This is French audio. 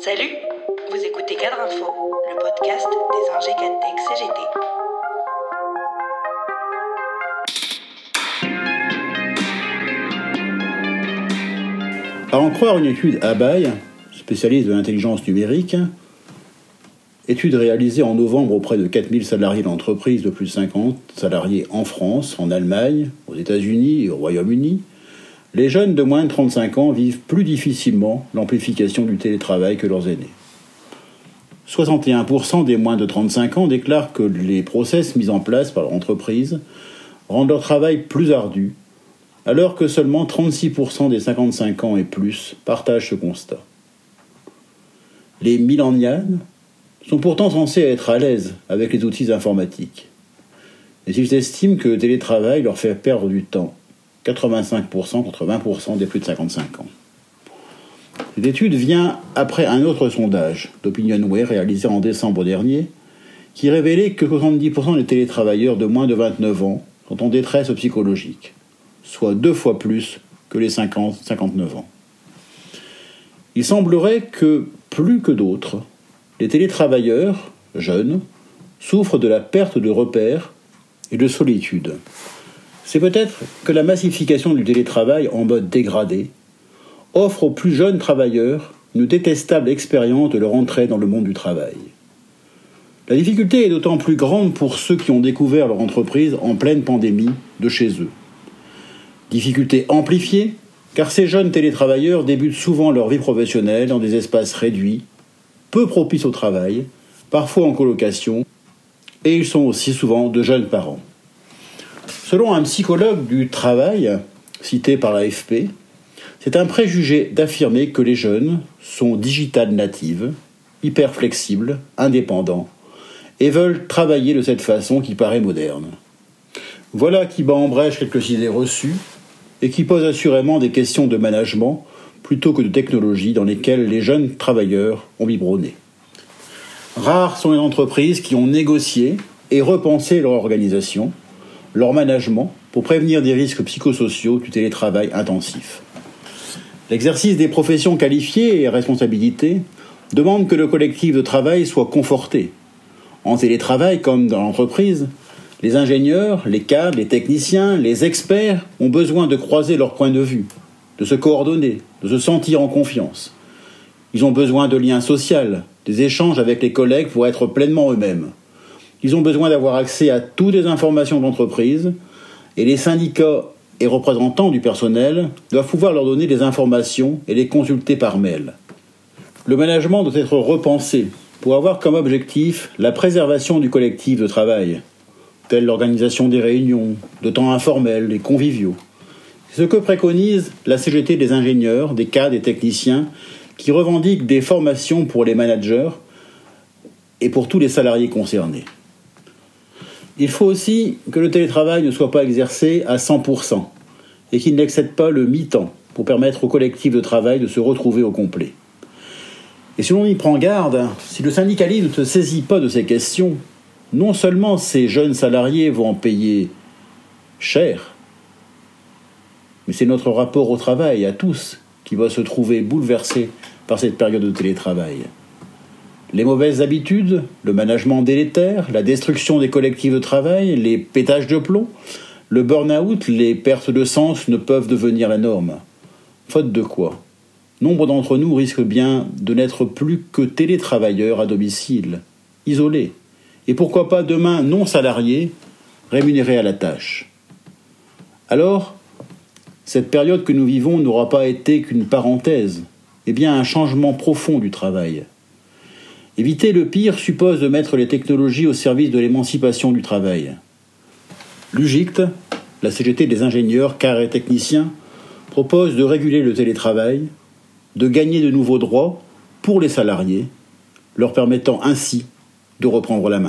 Salut, vous écoutez Cadre Info, le podcast des ingé Cantech CGT. À en croire une étude Abaye, spécialiste de l'intelligence numérique, étude réalisée en novembre auprès de 4000 salariés d'entreprises de plus de 50 salariés en France, en Allemagne, aux États-Unis et au Royaume-Uni, les jeunes de moins de 35 ans vivent plus difficilement l'amplification du télétravail que leurs aînés. 61% des moins de 35 ans déclarent que les process mis en place par leur entreprise rendent leur travail plus ardu alors que seulement 36% des 55 ans et plus partagent ce constat. Les millennials sont pourtant censés être à l'aise avec les outils informatiques. Mais ils estiment que le télétravail leur fait perdre du temps, 85% contre 20% des plus de 55 ans. Cette étude vient après un autre sondage d'OpinionWay réalisé en décembre dernier, qui révélait que 70% des télétravailleurs de moins de 29 ans sont en détresse psychologique soit deux fois plus que les 50-59 ans. Il semblerait que, plus que d'autres, les télétravailleurs, jeunes, souffrent de la perte de repères et de solitude. C'est peut-être que la massification du télétravail en mode dégradé offre aux plus jeunes travailleurs une détestable expérience de leur entrée dans le monde du travail. La difficulté est d'autant plus grande pour ceux qui ont découvert leur entreprise en pleine pandémie de chez eux. Difficulté amplifiée, car ces jeunes télétravailleurs débutent souvent leur vie professionnelle dans des espaces réduits, peu propices au travail, parfois en colocation, et ils sont aussi souvent de jeunes parents. Selon un psychologue du travail, cité par l'AFP, c'est un préjugé d'affirmer que les jeunes sont digital natives, hyper flexibles, indépendants, et veulent travailler de cette façon qui paraît moderne. Voilà qui bat en brèche quelques idées reçues et qui pose assurément des questions de management plutôt que de technologie dans lesquelles les jeunes travailleurs ont biberonné. Rares sont les entreprises qui ont négocié et repensé leur organisation, leur management, pour prévenir des risques psychosociaux du télétravail intensif. L'exercice des professions qualifiées et responsabilités demande que le collectif de travail soit conforté. En télétravail comme dans l'entreprise, les ingénieurs, les cadres, les techniciens, les experts ont besoin de croiser leurs points de vue, de se coordonner, de se sentir en confiance. Ils ont besoin de liens sociaux, des échanges avec les collègues pour être pleinement eux-mêmes. Ils ont besoin d'avoir accès à toutes les informations de l'entreprise et les syndicats et représentants du personnel doivent pouvoir leur donner des informations et les consulter par mail. Le management doit être repensé pour avoir comme objectif la préservation du collectif de travail, telle l'organisation des réunions, de temps informels et conviviaux. C'est ce que préconise la CGT des ingénieurs, des cadres et techniciens qui revendiquent des formations pour les managers et pour tous les salariés concernés. Il faut aussi que le télétravail ne soit pas exercé à 100% et qu'il n'excède pas le mi-temps pour permettre au collectif de travail de se retrouver au complet. Et si l'on y prend garde, si le syndicalisme ne se saisit pas de ces questions, non seulement ces jeunes salariés vont en payer cher, mais c'est notre rapport au travail à tous qui va se trouver bouleversé par cette période de télétravail. Les mauvaises habitudes, le management délétère, la destruction des collectifs de travail, les pétages de plomb, le burn-out, les pertes de sens ne peuvent devenir la norme. Faute de quoi Nombre d'entre nous risquent bien de n'être plus que télétravailleurs à domicile, isolés, et pourquoi pas demain non salariés, rémunérés à la tâche. Alors, cette période que nous vivons n'aura pas été qu'une parenthèse, mais bien un changement profond du travail. Éviter le pire suppose de mettre les technologies au service de l'émancipation du travail. L'UGICT, la CGT des ingénieurs, car et techniciens, propose de réguler le télétravail, de gagner de nouveaux droits pour les salariés, leur permettant ainsi de reprendre la main.